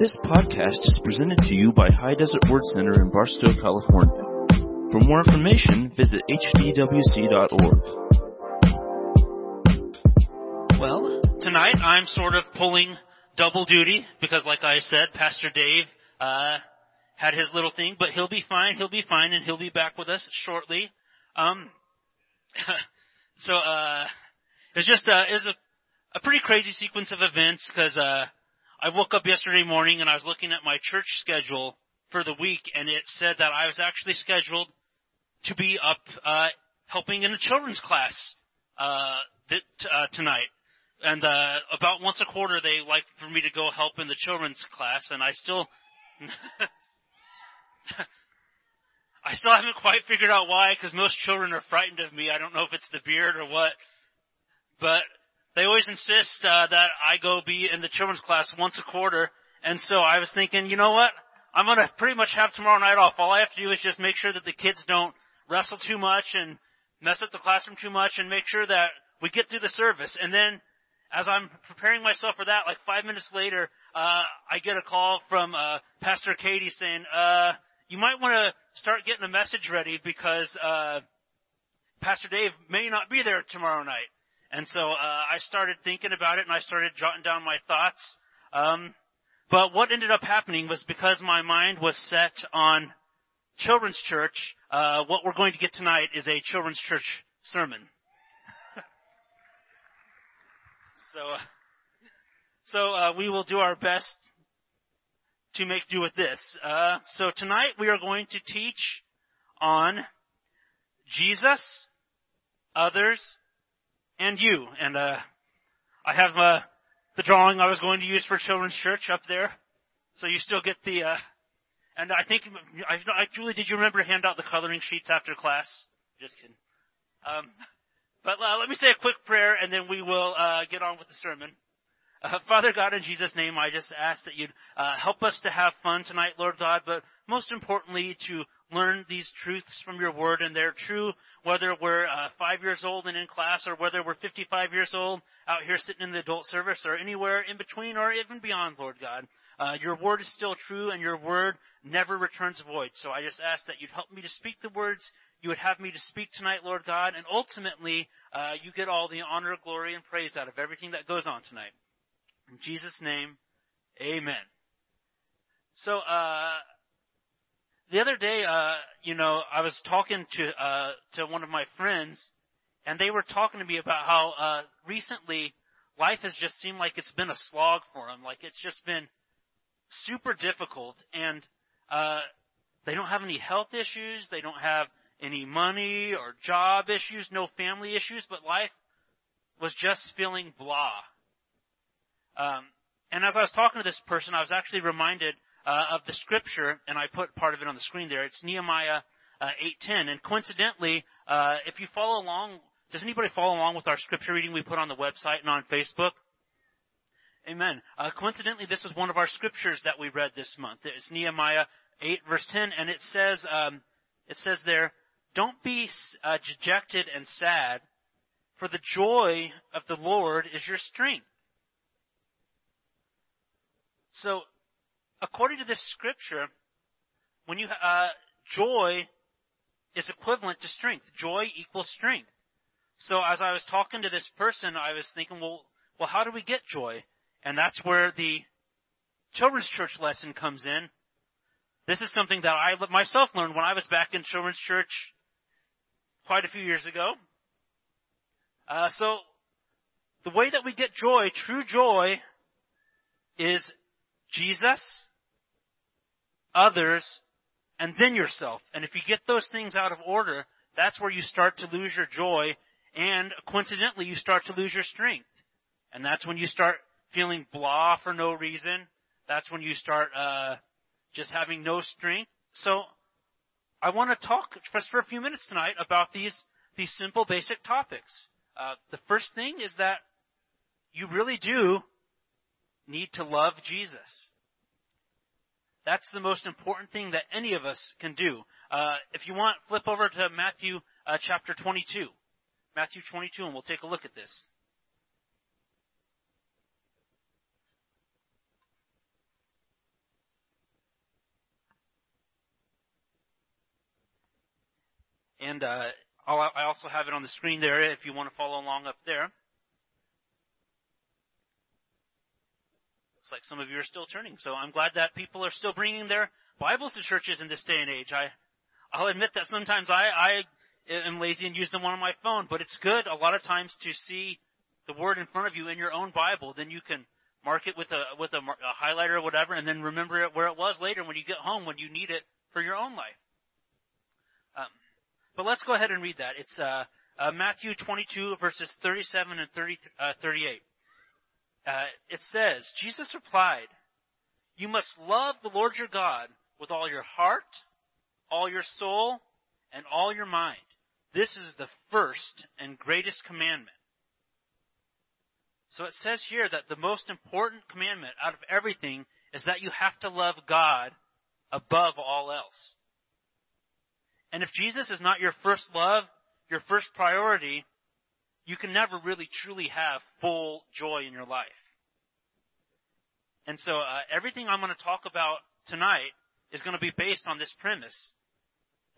This podcast is presented to you by High Desert Word Center in Barstow, California. For more information, visit hdwc.org. Well, tonight I'm sort of pulling double duty because, like I said, Pastor Dave uh, had his little thing, but he'll be fine. He'll be fine, and he'll be back with us shortly. Um, so uh, it's just uh, was a, a pretty crazy sequence of events because uh, I woke up yesterday morning and I was looking at my church schedule for the week, and it said that I was actually scheduled to be up uh, helping in the children's class uh, th- uh, tonight. And uh, about once a quarter, they like for me to go help in the children's class, and I still, I still haven't quite figured out why. Because most children are frightened of me. I don't know if it's the beard or what, but they always insist uh, that I go be in the children's class once a quarter. And so I was thinking, you know what? I'm gonna pretty much have tomorrow night off. All I have to do is just make sure that the kids don't wrestle too much and mess up the classroom too much, and make sure that we get through the service. And then, as I'm preparing myself for that, like five minutes later, uh, I get a call from uh, Pastor Katie saying, uh, "You might want to start getting a message ready because uh, Pastor Dave may not be there tomorrow night." And so uh, I started thinking about it, and I started jotting down my thoughts. Um, but what ended up happening was because my mind was set on children's church. Uh, what we're going to get tonight is a children's church sermon. so, uh, so uh, we will do our best to make do with this. Uh, so tonight we are going to teach on Jesus, others, and you. And uh, I have uh, the drawing I was going to use for Children's Church up there, so you still get the. Uh, and I think, I, I, Julie, did you remember to hand out the coloring sheets after class? Just kidding. Um, but uh, let me say a quick prayer, and then we will uh, get on with the sermon. Uh, Father God, in Jesus' name, I just ask that you'd uh, help us to have fun tonight, Lord God, but most importantly, to learn these truths from your word, and they're true whether we're uh, five years old and in class, or whether we're 55 years old out here sitting in the adult service, or anywhere in between, or even beyond, Lord God. Uh, your word is still true, and your word never returns void. So I just ask that you'd help me to speak the words you would have me to speak tonight, Lord God, and ultimately, uh, you get all the honor, glory, and praise out of everything that goes on tonight. In Jesus' name, amen. So, uh, the other day, uh, you know, I was talking to uh, to one of my friends, and they were talking to me about how uh, recently life has just seemed like it's been a slog for them. Like it's just been super difficult, and uh, they don't have any health issues, they don't have any money or job issues, no family issues, but life was just feeling blah. Um, and as I was talking to this person, I was actually reminded uh, of the scripture, and I put part of it on the screen there. It's Nehemiah uh, 8:10, and coincidentally, uh, if you follow along, does anybody follow along with our scripture reading we put on the website and on Facebook? Amen. Uh, coincidentally, this was one of our scriptures that we read this month. It's Nehemiah 8 verse 10, and it says, um, it says there, "Don't be uh, dejected and sad, for the joy of the Lord is your strength." So according to this scripture, when you uh, joy is equivalent to strength. Joy equals strength. So as I was talking to this person, I was thinking, well, well, how do we get joy? And that's where the children's church lesson comes in. This is something that I myself learned when I was back in children's church quite a few years ago. Uh, so the way that we get joy, true joy, is Jesus, others, and then yourself. And if you get those things out of order, that's where you start to lose your joy, and coincidentally, you start to lose your strength. And that's when you start feeling blah for no reason. That's when you start uh, just having no strength. So, I want to talk just for a few minutes tonight about these these simple, basic topics. Uh, the first thing is that you really do need to love Jesus. That's the most important thing that any of us can do. Uh, if you want, flip over to Matthew uh, chapter 22. Matthew 22, and we'll take a look at this. And uh, I also have it on the screen there if you want to follow along up there. Looks like some of you are still turning, so I'm glad that people are still bringing their Bibles to churches in this day and age. I, I'll admit that sometimes I, I am lazy and use them on my phone, but it's good a lot of times to see the word in front of you in your own Bible. Then you can mark it with a with a, a highlighter or whatever, and then remember it where it was later when you get home when you need it for your own life. Um, but let's go ahead and read that. It's uh, uh, Matthew 22 verses 37 and 30, uh, 38. Uh, it says, Jesus replied, "You must love the Lord your God with all your heart, all your soul, and all your mind. This is the first and greatest commandment." So it says here that the most important commandment out of everything is that you have to love God above all else. And if Jesus is not your first love, your first priority, you can never really truly have full joy in your life. And so uh, everything I'm going to talk about tonight is going to be based on this premise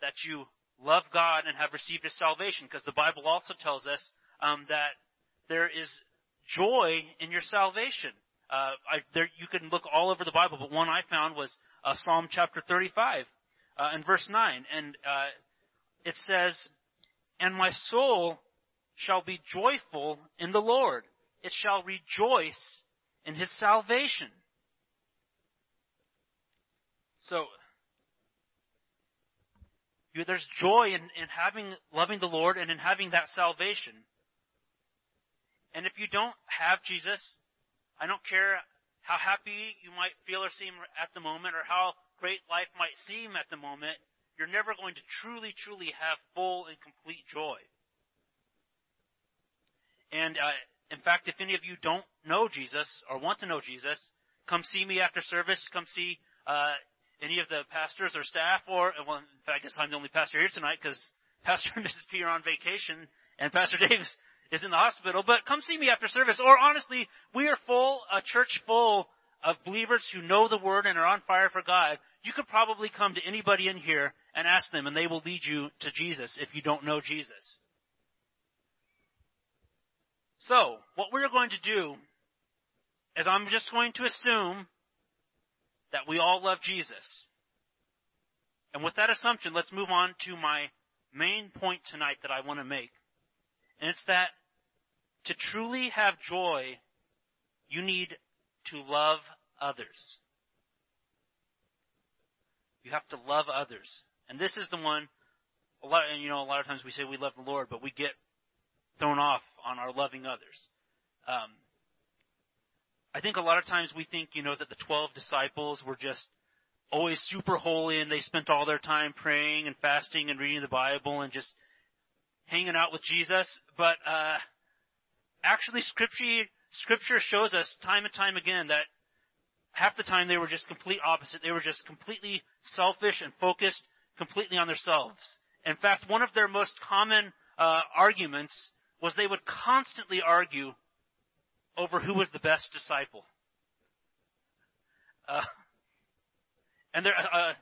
that you love God and have received His salvation, because the Bible also tells us um, that there is joy in your salvation. Uh, I, there, you can look all over the Bible, but one I found was uh, Psalm chapter 35 uh, and verse 9. And uh, it says, And my soul shall be joyful in the Lord. It shall rejoice in his salvation. So, you, there's joy in, in having, loving the Lord and in having that salvation. And if you don't have Jesus, I don't care how happy you might feel or seem at the moment or how great life might seem at the moment, you're never going to truly, truly have full and complete joy. And uh, in fact, if any of you don't know Jesus or want to know Jesus, come see me after service. Come see uh, any of the pastors or staff, or well, in fact, I guess I'm the only pastor here tonight because Pastor and Mrs. P are on vacation, and Pastor Dave's is in the hospital, but come see me after service. Or honestly, we are full, a church full of believers who know the Word and are on fire for God. You could probably come to anybody in here and ask them, and they will lead you to Jesus if you don't know Jesus. So, what we're going to do is I'm just going to assume that we all love Jesus. And with that assumption, let's move on to my main point tonight that I want to make. And it's that to truly have joy, you need to love others. You have to love others. And this is the one, a lot, and you know, a lot of times we say we love the Lord, but we get thrown off on our loving others. Um, I think a lot of times we think, you know, that the 12 disciples were just always super holy and they spent all their time praying and fasting and reading the Bible and just hanging out with Jesus. But, uh, actually scripture, scripture shows us time and time again that half the time they were just complete opposite. They were just completely selfish and focused completely on themselves. In fact, one of their most common uh, arguments was they would constantly argue over who was the best disciple. Uh, and there, uh,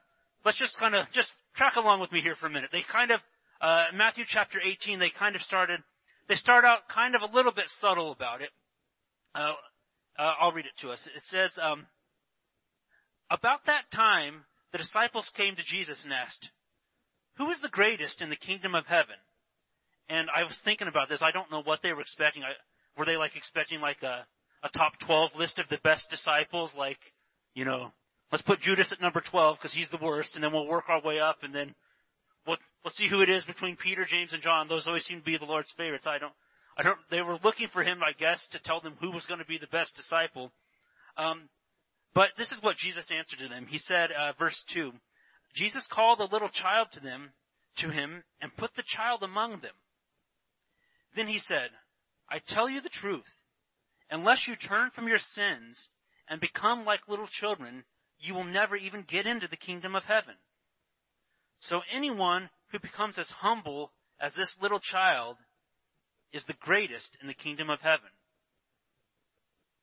let's just kind of just track along with me here for a minute. They kind of uh, Matthew chapter 18, they kind of started they start out kind of a little bit subtle about it. Uh, uh, I'll read it to us. It says, um, About that time, the disciples came to Jesus and asked, Who is the greatest in the kingdom of heaven? And I was thinking about this. I don't know what they were expecting. I, were they like expecting like a, a top 12 list of the best disciples? Like, you know, let's put Judas at number 12 because he's the worst, and then we'll work our way up, and then We'll, we'll see who it is between Peter, James, and John. Those always seem to be the Lord's favorites. I don't, I don't, they were looking for him, I guess, to tell them who was going to be the best disciple. Um, but this is what Jesus answered to them. He said, uh, verse 2, Jesus called a little child to them, to him, and put the child among them. Then he said, I tell you the truth. Unless you turn from your sins and become like little children, you will never even get into the kingdom of heaven. So anyone who becomes as humble as this little child is the greatest in the kingdom of heaven.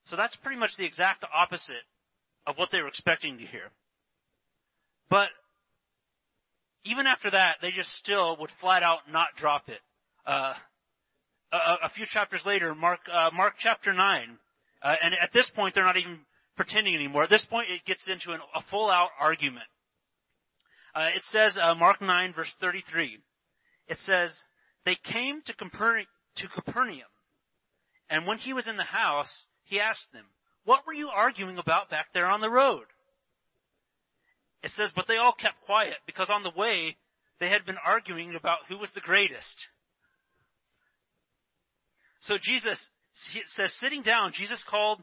So that's pretty much the exact opposite of what they were expecting to hear. But even after that, they just still would flat out not drop it. Uh, a, a, few chapters later, Mark, uh, Mark chapter 9, uh, and at this point they're not even pretending anymore. At this point it gets into an, a full out argument. Uh, it says, uh, Mark 9 verse 33, it says, they came to, to Capernaum, and when he was in the house, he asked them, what were you arguing about back there on the road? It says, but they all kept quiet because on the way they had been arguing about who was the greatest. So Jesus says, sitting down, Jesus called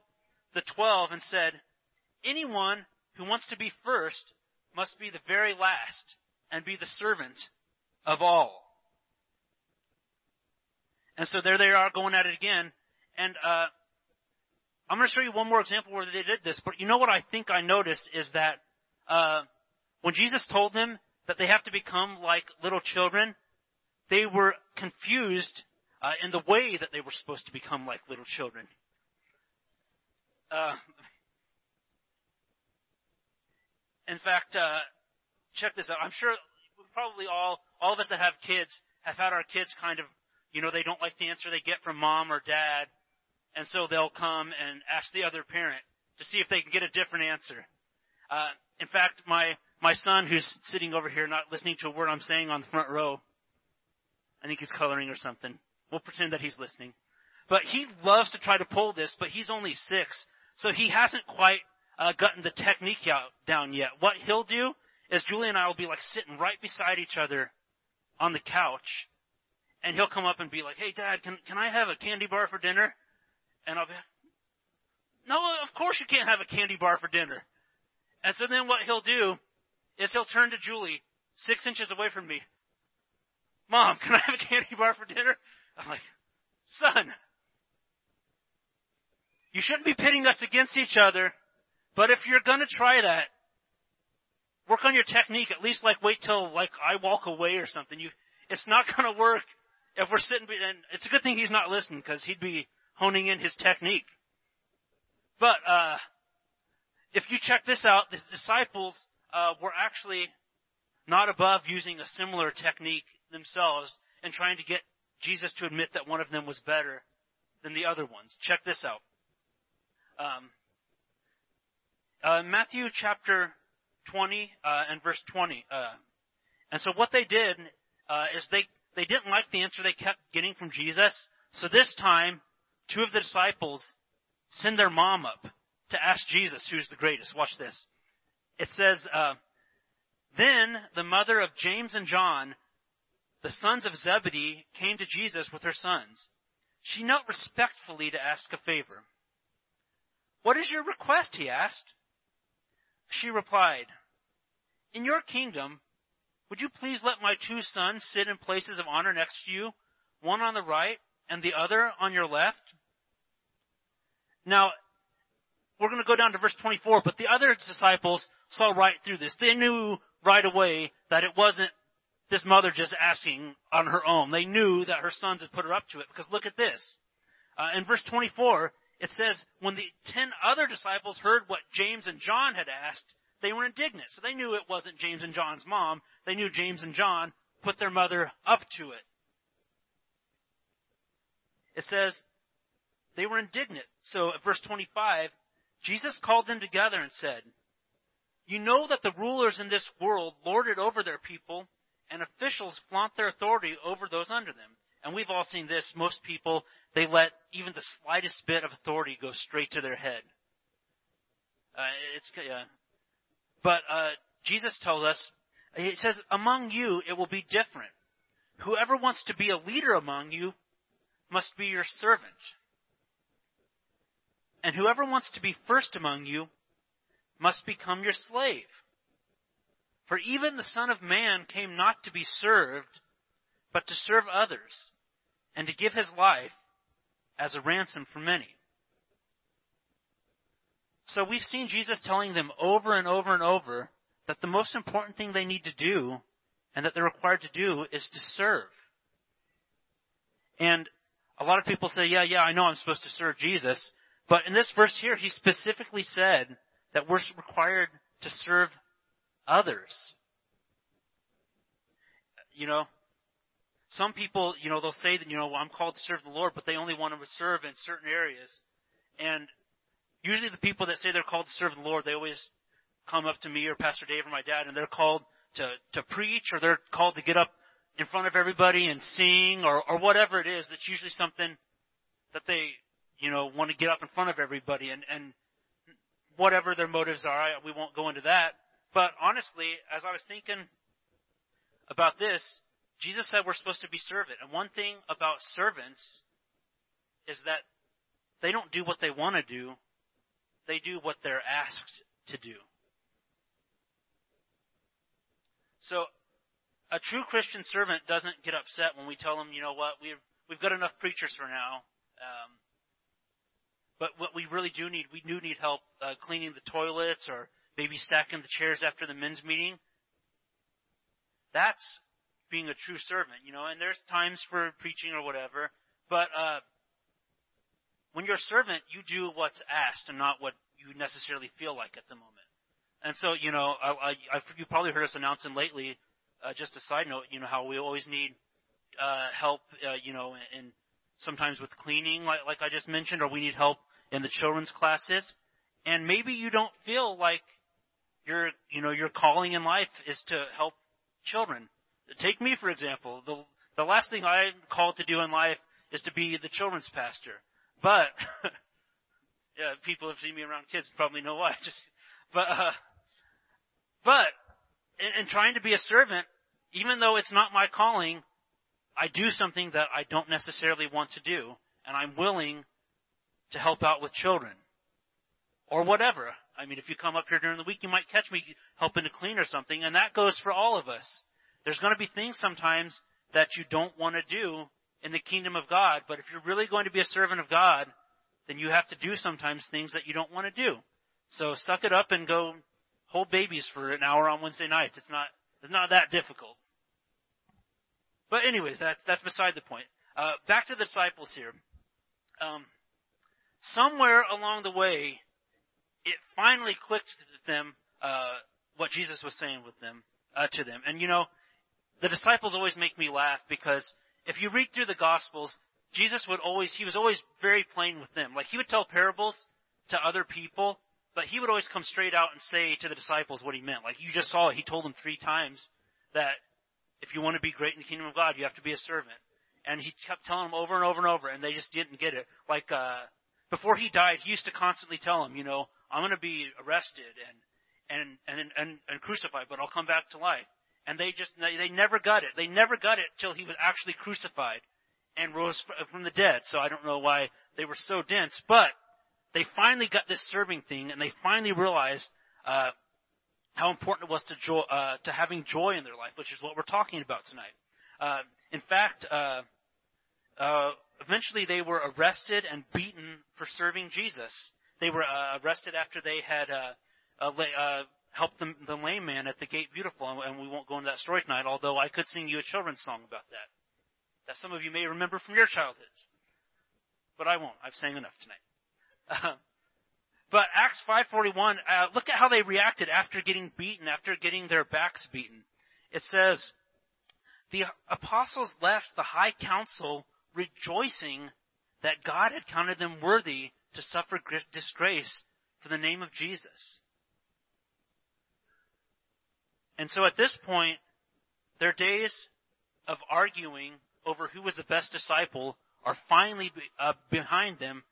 the twelve and said, anyone who wants to be first must be the very last and be the servant of all. And so there they are going at it again. And uh, I'm going to show you one more example where they did this. But you know what I think I noticed is that uh, when Jesus told them that they have to become like little children, they were confused uh, in the way that they were supposed to become like little children. Uh, in fact, uh, check this out. I'm sure probably all all of us that have kids have had our kids kind of, you know, they don't like the answer they get from mom or dad, and so they'll come and ask the other parent to see if they can get a different answer. Uh, in fact, my my son, who's sitting over here, not listening to a word I'm saying on the front row, I think he's coloring or something. We'll pretend that he's listening. But he loves to try to pull this, but he's only six, so he hasn't quite uh, gotten the technique out down yet. What he'll do is Julie and I will be like sitting right beside each other on the couch, and he'll come up and be like, "Hey, Dad, can can I have a candy bar for dinner?" And I'll be, "No, of course you can't have a candy bar for dinner." And so then what he'll do is he'll turn to Julie, six inches away from me. Mom, can I have a candy bar for dinner? I'm like, son, you shouldn't be pitting us against each other, but if you're gonna try that, work on your technique. At least like wait till like I walk away or something. You, it's not gonna work if we're sitting. And it's a good thing he's not listening because he'd be honing in his technique. But uh, if you check this out, the disciples uh, were actually not above using a similar technique themselves and trying to get Jesus to admit that one of them was better than the other ones. Check this out. Um, uh, Matthew chapter 20 uh, and verse 20. Uh, and so what they did uh, is they they didn't like the answer they kept getting from Jesus. So this time, two of the disciples send their mom up to ask Jesus who's the greatest. Watch this. It says, uh, Then the mother of James and John, the sons of Zebedee, came to Jesus with her sons. She knelt respectfully to ask a favor. What is your request? he asked. She replied, In your kingdom, would you please let my two sons sit in places of honor next to you, one on the right and the other on your left? Now, we're going to go down to verse 24, but the other disciples saw right through this. They knew right away that it wasn't this mother just asking on her own. They knew that her sons had put her up to it because look at this. Uh, in verse 24, it says, when the ten other disciples heard what James and John had asked, they were indignant. So they knew it wasn't James and John's mom. They knew James and John put their mother up to it. It says, they were indignant. So at verse 25, Jesus called them together and said, You know that the rulers in this world lord it over their people, and officials flaunt their authority over those under them. And we've all seen this. Most people, they let even the slightest bit of authority go straight to their head. Uh, it's, uh, but uh, Jesus told us, He says, Among you it will be different. Whoever wants to be a leader among you must be your servant. And whoever wants to be first among you must become your slave. For even the Son of Man came not to be served, but to serve others, and to give his life as a ransom for many. So we've seen Jesus telling them over and over and over that the most important thing they need to do and that they're required to do is to serve. And a lot of people say, yeah, yeah, I know I'm supposed to serve Jesus, but in this verse here, he specifically said that we're required to serve others. you know, some people, you know, they'll say that, you know, well, I'm called to serve the Lord, but they only want to serve in certain areas. And usually the people that say they're called to serve the Lord, they always come up to me or Pastor Dave or my dad and they're called to, to preach or they're called to get up in front of everybody and sing or, or whatever it is. That's usually something that they, you know, want to get up in front of everybody and, and whatever their motives are, I, we won't go into that. But honestly, as I was thinking about this, Jesus said we're supposed to be servant. And one thing about servants is that they don't do what they want to do. They do what they're asked to do. So, a true Christian servant doesn't get upset when we tell them, you know what, we've, we've got enough preachers for now. Um, but what we really do need, we do need help uh, cleaning the toilets or maybe stacking the chairs after the men's meeting. That's being a true servant, you know, and there's times for preaching or whatever, but, uh, when you're a servant, you do what's asked and not what you necessarily feel like at the moment. And so, you know, I, I, I you probably heard us announcing lately, uh, just a side note, you know, how we always need, uh, help, uh, you know, and sometimes with cleaning, like, like I just mentioned, or we need help in the children's classes. And maybe you don't feel like your, you know, your calling in life is to help children. Take me, for example. The, the last thing I'm called to do in life is to be the children's pastor. But, yeah, people have seen me around kids probably know why. Just, but, uh, but, in, in trying to be a servant, even though it's not my calling, I do something that I don't necessarily want to do, and I'm willing to help out with children. Or whatever. I mean, if you come up here during the week, you might catch me helping to clean or something, and that goes for all of us. There's going to be things sometimes that you don't want to do in the kingdom of God, but if you're really going to be a servant of God, then you have to do sometimes things that you don't want to do. So suck it up and go hold babies for an hour on Wednesday nights. It's not, it's not that difficult. But anyways, that's, that's beside the point. Uh, back to the disciples here. Um, somewhere along the way, it finally clicked to them, uh, what Jesus was saying with them, uh, to them. And you know, the disciples always make me laugh because if you read through the Gospels, Jesus would always, he was always very plain with them. Like he would tell parables to other people, but he would always come straight out and say to the disciples what he meant. Like you just saw it. He told them three times that if you want to be great in the kingdom of God, you have to be a servant. And he kept telling them over and over and over, and they just didn't get it. Like, uh, before he died, he used to constantly tell them, you know, I'm going to be arrested and, and, and, and, and crucified, but I'll come back to life. And they just, they never got it. They never got it till he was actually crucified and rose from the dead. So I don't know why they were so dense, but they finally got this serving thing and they finally realized, uh, how important it was to joy, uh, to having joy in their life, which is what we're talking about tonight. Uh, in fact, uh, uh, eventually they were arrested and beaten for serving Jesus. They were uh, arrested after they had uh, uh, helped the, the lame man at the gate beautiful, and we won't go into that story tonight. Although I could sing you a children's song about that, that some of you may remember from your childhoods, but I won't. I've sang enough tonight. but Acts 5:41, uh, look at how they reacted after getting beaten, after getting their backs beaten. It says, the apostles left the high council rejoicing that God had counted them worthy to suffer disgrace for the name of Jesus. And so at this point, their days of arguing over who was the best disciple are finally uh, behind them,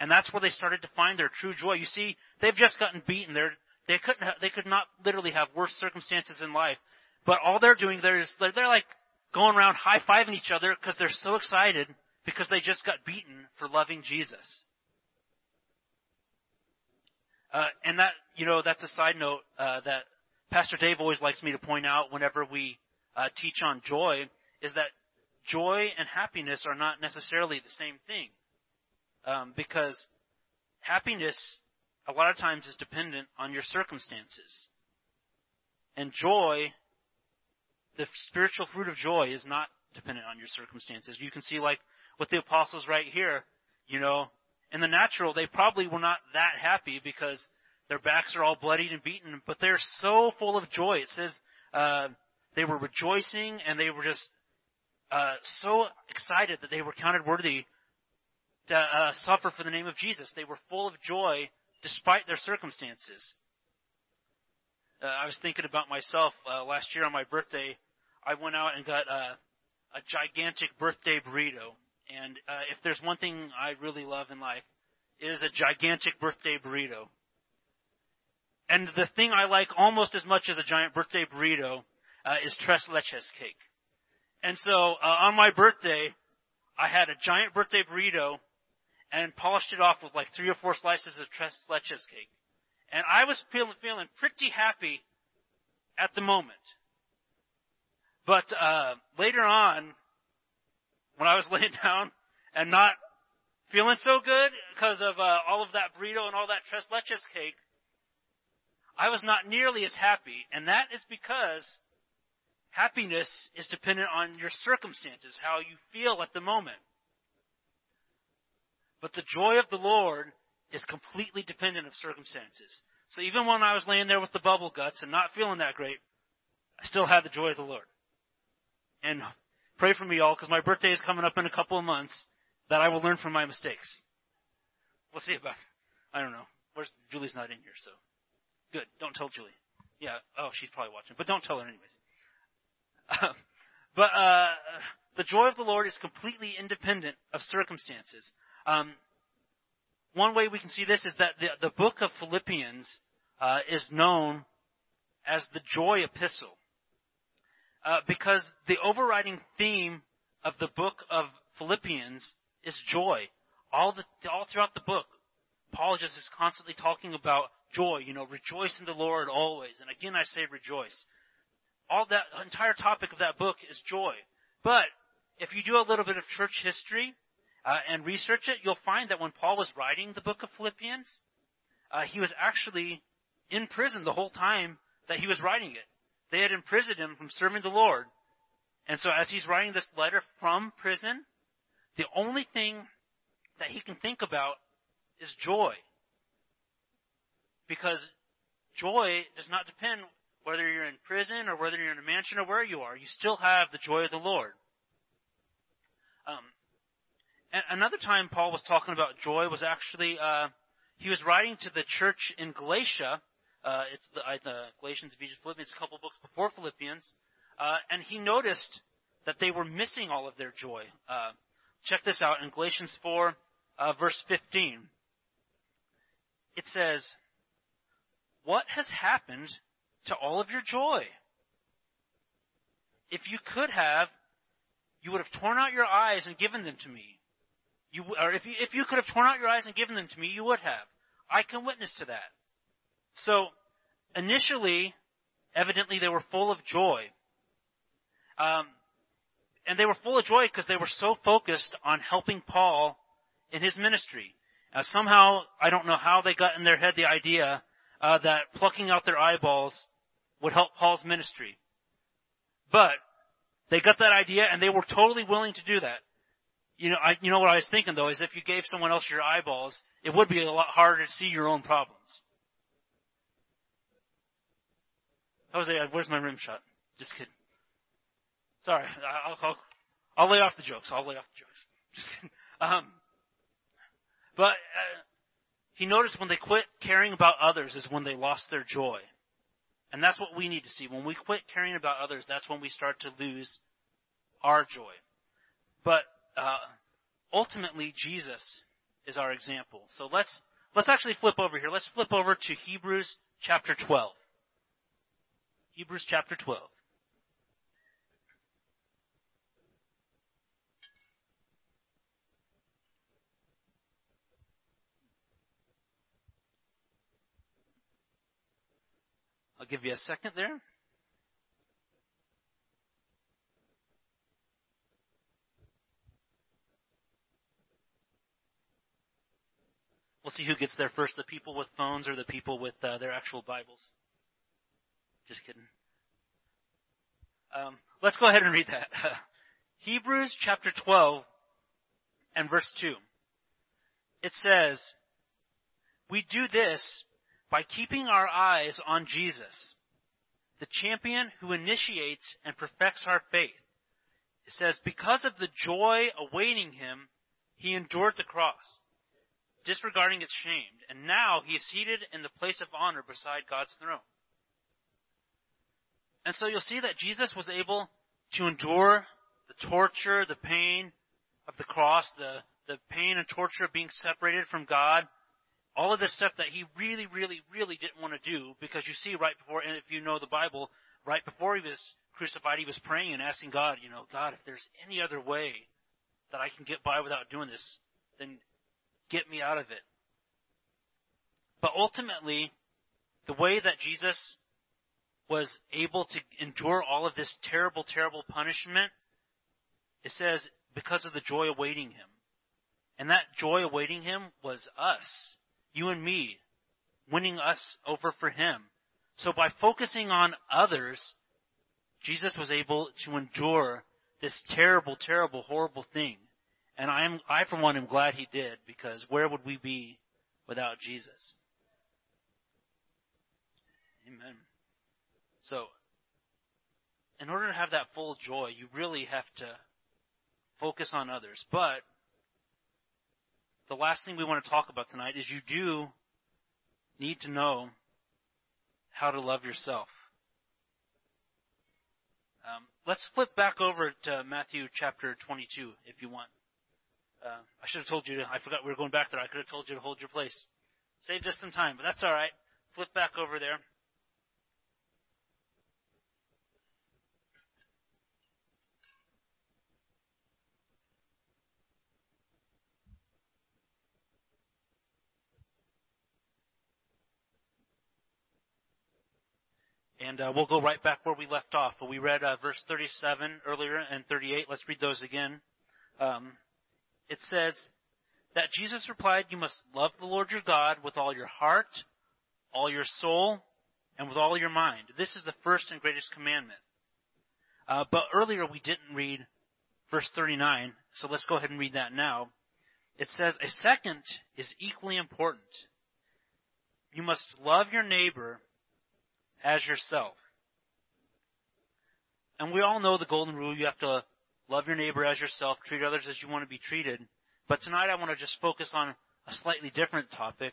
and that's where they started to find their true joy. You see, they've just gotten beaten. They're, they couldn't, have, they could not literally have worse circumstances in life, but all they're doing there is they're, they're like going around high fiving each other because they're so excited because they just got beaten for loving Jesus. Uh, and that, you know, that's a side note uh, that Pastor Dave always likes me to point out whenever we uh, teach on joy is that joy and happiness are not necessarily the same thing. Um, because happiness, a lot of times, is dependent on your circumstances. And joy the spiritual fruit of joy is not dependent on your circumstances. You can see like with the apostles right here, you know, in the natural, they probably were not that happy because their backs are all bloodied and beaten, but they're so full of joy. It says, uh, they were rejoicing and they were just uh, so excited that they were counted worthy to uh, suffer for the name of Jesus. They were full of joy despite their circumstances. Uh, I was thinking about myself uh, last year on my birthday. I went out and got a, a gigantic birthday burrito. And uh, if there's one thing I really love in life, it is a gigantic birthday burrito. And the thing I like almost as much as a giant birthday burrito uh, is tres leches cake. And so uh, on my birthday, I had a giant birthday burrito and polished it off with like three or four slices of tres leches cake. And I was feeling, feeling pretty happy at the moment. But uh, later on, when I was laying down and not feeling so good because of uh, all of that burrito and all that tres leches cake, I was not nearly as happy. And that is because happiness is dependent on your circumstances, how you feel at the moment. But the joy of the Lord is completely dependent of circumstances. So even when I was laying there with the bubble guts and not feeling that great, I still had the joy of the Lord. And pray for me all, because my birthday is coming up in a couple of months, that I will learn from my mistakes. We'll see about. I don't know. Where's Julie's not in here, so good. Don't tell Julie. Yeah. Oh, she's probably watching, but don't tell her anyways. Uh, but uh, the joy of the Lord is completely independent of circumstances. Um, one way we can see this is that the, the book of Philippians uh, is known as the joy epistle. Uh, because the overriding theme of the book of Philippians is joy. All, the, all throughout the book, Paul just is constantly talking about joy. You know, rejoice in the Lord always. And again, I say rejoice. All that entire topic of that book is joy. But if you do a little bit of church history, uh, and research it, you'll find that when Paul was writing the book of Philippians, uh, he was actually in prison the whole time that he was writing it. They had imprisoned him from serving the Lord. And so as he's writing this letter from prison, the only thing that he can think about is joy. Because joy does not depend whether you're in prison or whether you're in a mansion or where you are. You still have the joy of the Lord. Um, another time Paul was talking about joy was actually uh, he was writing to the church in Galatia. Uh, it's the, uh, Galatians, Ephesians, Philippians, a couple books before Philippians, uh, and he noticed that they were missing all of their joy. Uh, check this out in Galatians 4, uh, verse 15. It says, "What has happened to all of your joy? If you could have, you would have torn out your eyes and given them to me." You, or if you, if you could have torn out your eyes and given them to me, you would have. I can witness to that. So, initially, evidently they were full of joy. Um, and they were full of joy because they were so focused on helping Paul in his ministry. Somehow, I don't know how they got in their head the idea uh, that plucking out their eyeballs would help Paul's ministry. But they got that idea and they were totally willing to do that. You know, I, you know what I was thinking though is if you gave someone else your eyeballs, it would be a lot harder to see your own problems. Jose, where's my rim shot? Just kidding. Sorry, I'll, I'll, I'll lay off the jokes. I'll lay off the jokes. Just kidding. Um, but uh, he noticed when they quit caring about others is when they lost their joy. And that's what we need to see. When we quit caring about others, that's when we start to lose our joy. But uh, ultimately Jesus is our example. So let's let's actually flip over here. Let's flip over to Hebrews chapter 12. Hebrews chapter 12. I'll give you a second there. We'll see who gets there first, the people with phones or the people with uh, their actual Bibles. Just kidding. Um, let's go ahead and read that. Hebrews chapter 12 and verse 2. It says, We do this by keeping our eyes on Jesus, the champion who initiates and perfects our faith. It says, because of the joy awaiting him, he endured the cross, disregarding its shame, and now he is seated in the place of honor beside God's throne. And so you'll see that Jesus was able to endure the torture, the pain of the cross, the, the pain and torture of being separated from God, all of this stuff that he really, really, really didn't want to do because you see right before, and if you know the Bible, right before he was crucified, he was praying and asking God, you know, God, if there's any other way that I can get by without doing this, then get me out of it. But ultimately, the way that Jesus was able to endure all of this terrible, terrible punishment, it says, because of the joy awaiting him. And that joy awaiting him was us, you and me, winning us over for him. So by focusing on others, Jesus was able to endure this terrible, terrible, horrible thing. And I am, I for one am glad he did because where would we be without Jesus? Amen. So, in order to have that full joy, you really have to focus on others. But, the last thing we want to talk about tonight is you do need to know how to love yourself. Um, let's flip back over to Matthew chapter 22, if you want. Uh, I should have told you. To, I forgot we were going back there. I could have told you to hold your place. Saved us some time, but that's all right. Flip back over there. And uh, we'll go right back where we left off. We read uh, verse 37 earlier and 38. Let's read those again. Um, it says that Jesus replied, You must love the Lord your God with all your heart, all your soul, and with all your mind. This is the first and greatest commandment. Uh, but earlier we didn't read verse 39, so let's go ahead and read that now. It says, A second is equally important. You must love your neighbor as yourself. And we all know the golden rule you have to love your neighbor as yourself, treat others as you want to be treated. But tonight I want to just focus on a slightly different topic,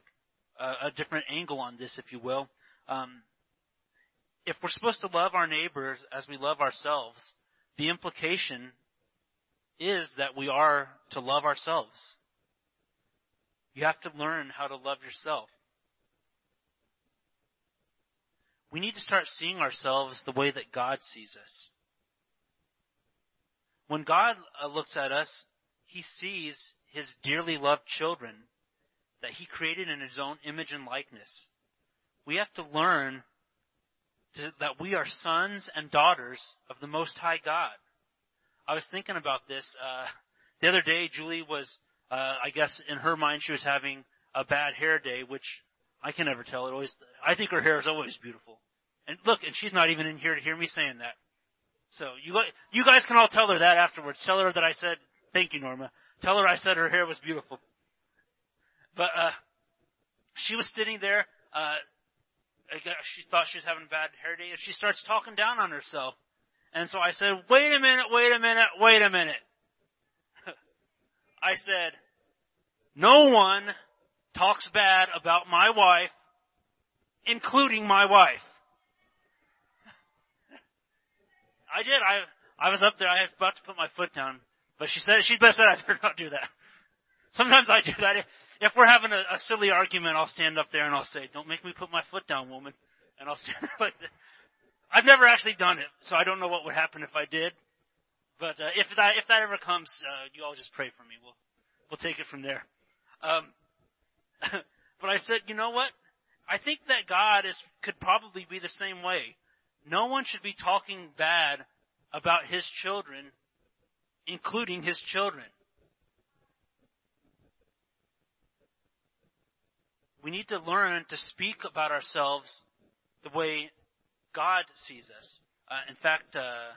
uh, a different angle on this, if you will. Um, if we're supposed to love our neighbors as we love ourselves, the implication is that we are to love ourselves. You have to learn how to love yourself we need to start seeing ourselves the way that God sees us. When God uh, looks at us, He sees His dearly loved children that He created in His own image and likeness. We have to learn to, that we are sons and daughters of the Most High God. I was thinking about this uh, the other day. Julie was, uh, I guess, in her mind, she was having a bad hair day, which I can never tell. It always, I think her hair is always beautiful. And look, and she's not even in here to hear me saying that. So you you guys can all tell her that afterwards. Tell her that I said thank you, Norma. Tell her I said her hair was beautiful. But uh, she was sitting there. Uh, she thought she was having a bad hair day, and she starts talking down on herself. And so I said, "Wait a minute, wait a minute, wait a minute." I said, "No one talks bad about my wife, including my wife." I did. I I was up there. I was about to put my foot down, but she said she best said I better not do that. Sometimes I do that. If, we're having a, a silly argument, I'll stand up there and I'll say, "Don't make me put my foot down, woman," and I'll stand there like that. I've never actually done it, so I don't know what would happen if I did. But uh, if that if that ever comes, uh, you all just pray for me. We'll we'll take it from there. Um, but I said, you know what? I think that God is could probably be the same way. No one should be talking bad about his children, including his children. We need to learn to speak about ourselves the way God sees us. Uh, in fact, uh,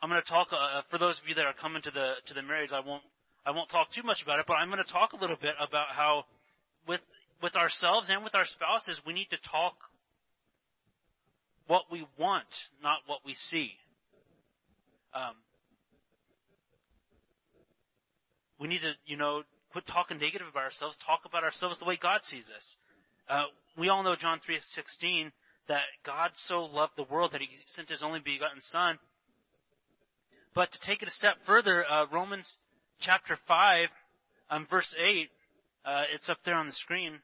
I'm going to talk uh, for those of you that are coming to the to the marriage. I won't I won't talk too much about it, but I'm going to talk a little bit about how with with ourselves and with our spouses, we need to talk what we want, not what we see. Um, we need to, you know, quit talking negative about ourselves. Talk about ourselves the way God sees us. Uh, we all know John three sixteen that God so loved the world that He sent His only begotten Son. But to take it a step further, uh, Romans chapter five, um, verse eight, uh, it's up there on the screen.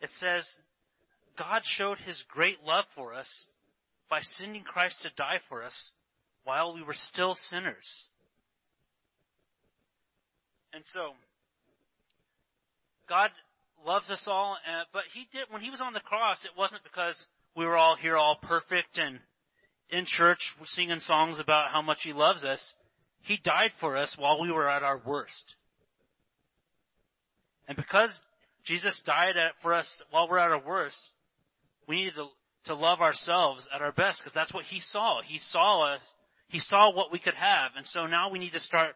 It says, God showed His great love for us by sending Christ to die for us while we were still sinners. And so, God loves us all, uh, but He did, when He was on the cross, it wasn't because we were all here all perfect and in church singing songs about how much He loves us. He died for us while we were at our worst. And because Jesus died at, for us while we're at our worst, we need to, to love ourselves at our best because that's what He saw. He saw us. He saw what we could have. And so now we need to start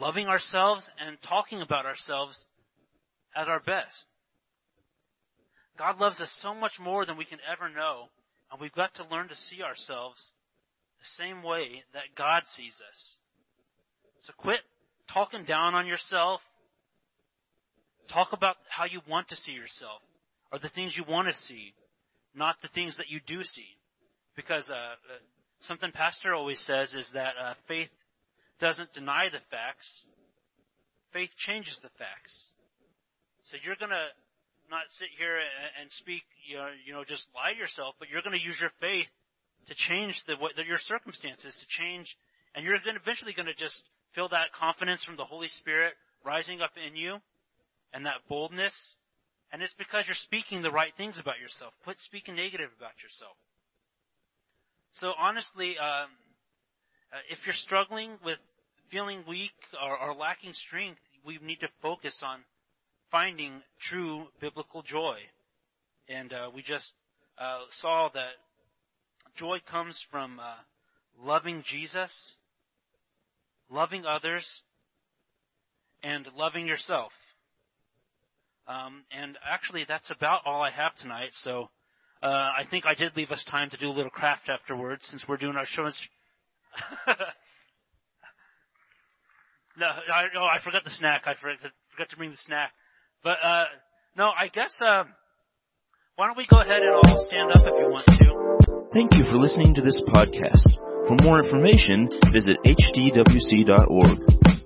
loving ourselves and talking about ourselves at our best. God loves us so much more than we can ever know, and we've got to learn to see ourselves the same way that God sees us. So quit talking down on yourself. Talk about how you want to see yourself, or the things you want to see, not the things that you do see. Because uh, uh something Pastor always says is that uh, faith doesn't deny the facts. Faith changes the facts. So you're going to not sit here and speak, you know, you know, just lie to yourself, but you're going to use your faith to change the, what, your circumstances, to change, and you're to eventually going to just feel that confidence from the Holy Spirit rising up in you, and that boldness, and it's because you're speaking the right things about yourself. Quit speaking negative about yourself. So honestly, um, uh, if you're struggling with feeling weak or, or lacking strength, we need to focus on finding true biblical joy. And uh, we just uh, saw that joy comes from uh, loving Jesus, loving others, and loving yourself. Um, and actually, that's about all I have tonight. So uh, I think I did leave us time to do a little craft afterwards, since we're doing our show. no, I, oh, I forgot the snack. I forgot, forgot to bring the snack. But uh, no, I guess uh, why don't we go ahead and all stand up if you want to. Thank you for listening to this podcast. For more information, visit hdwc.org.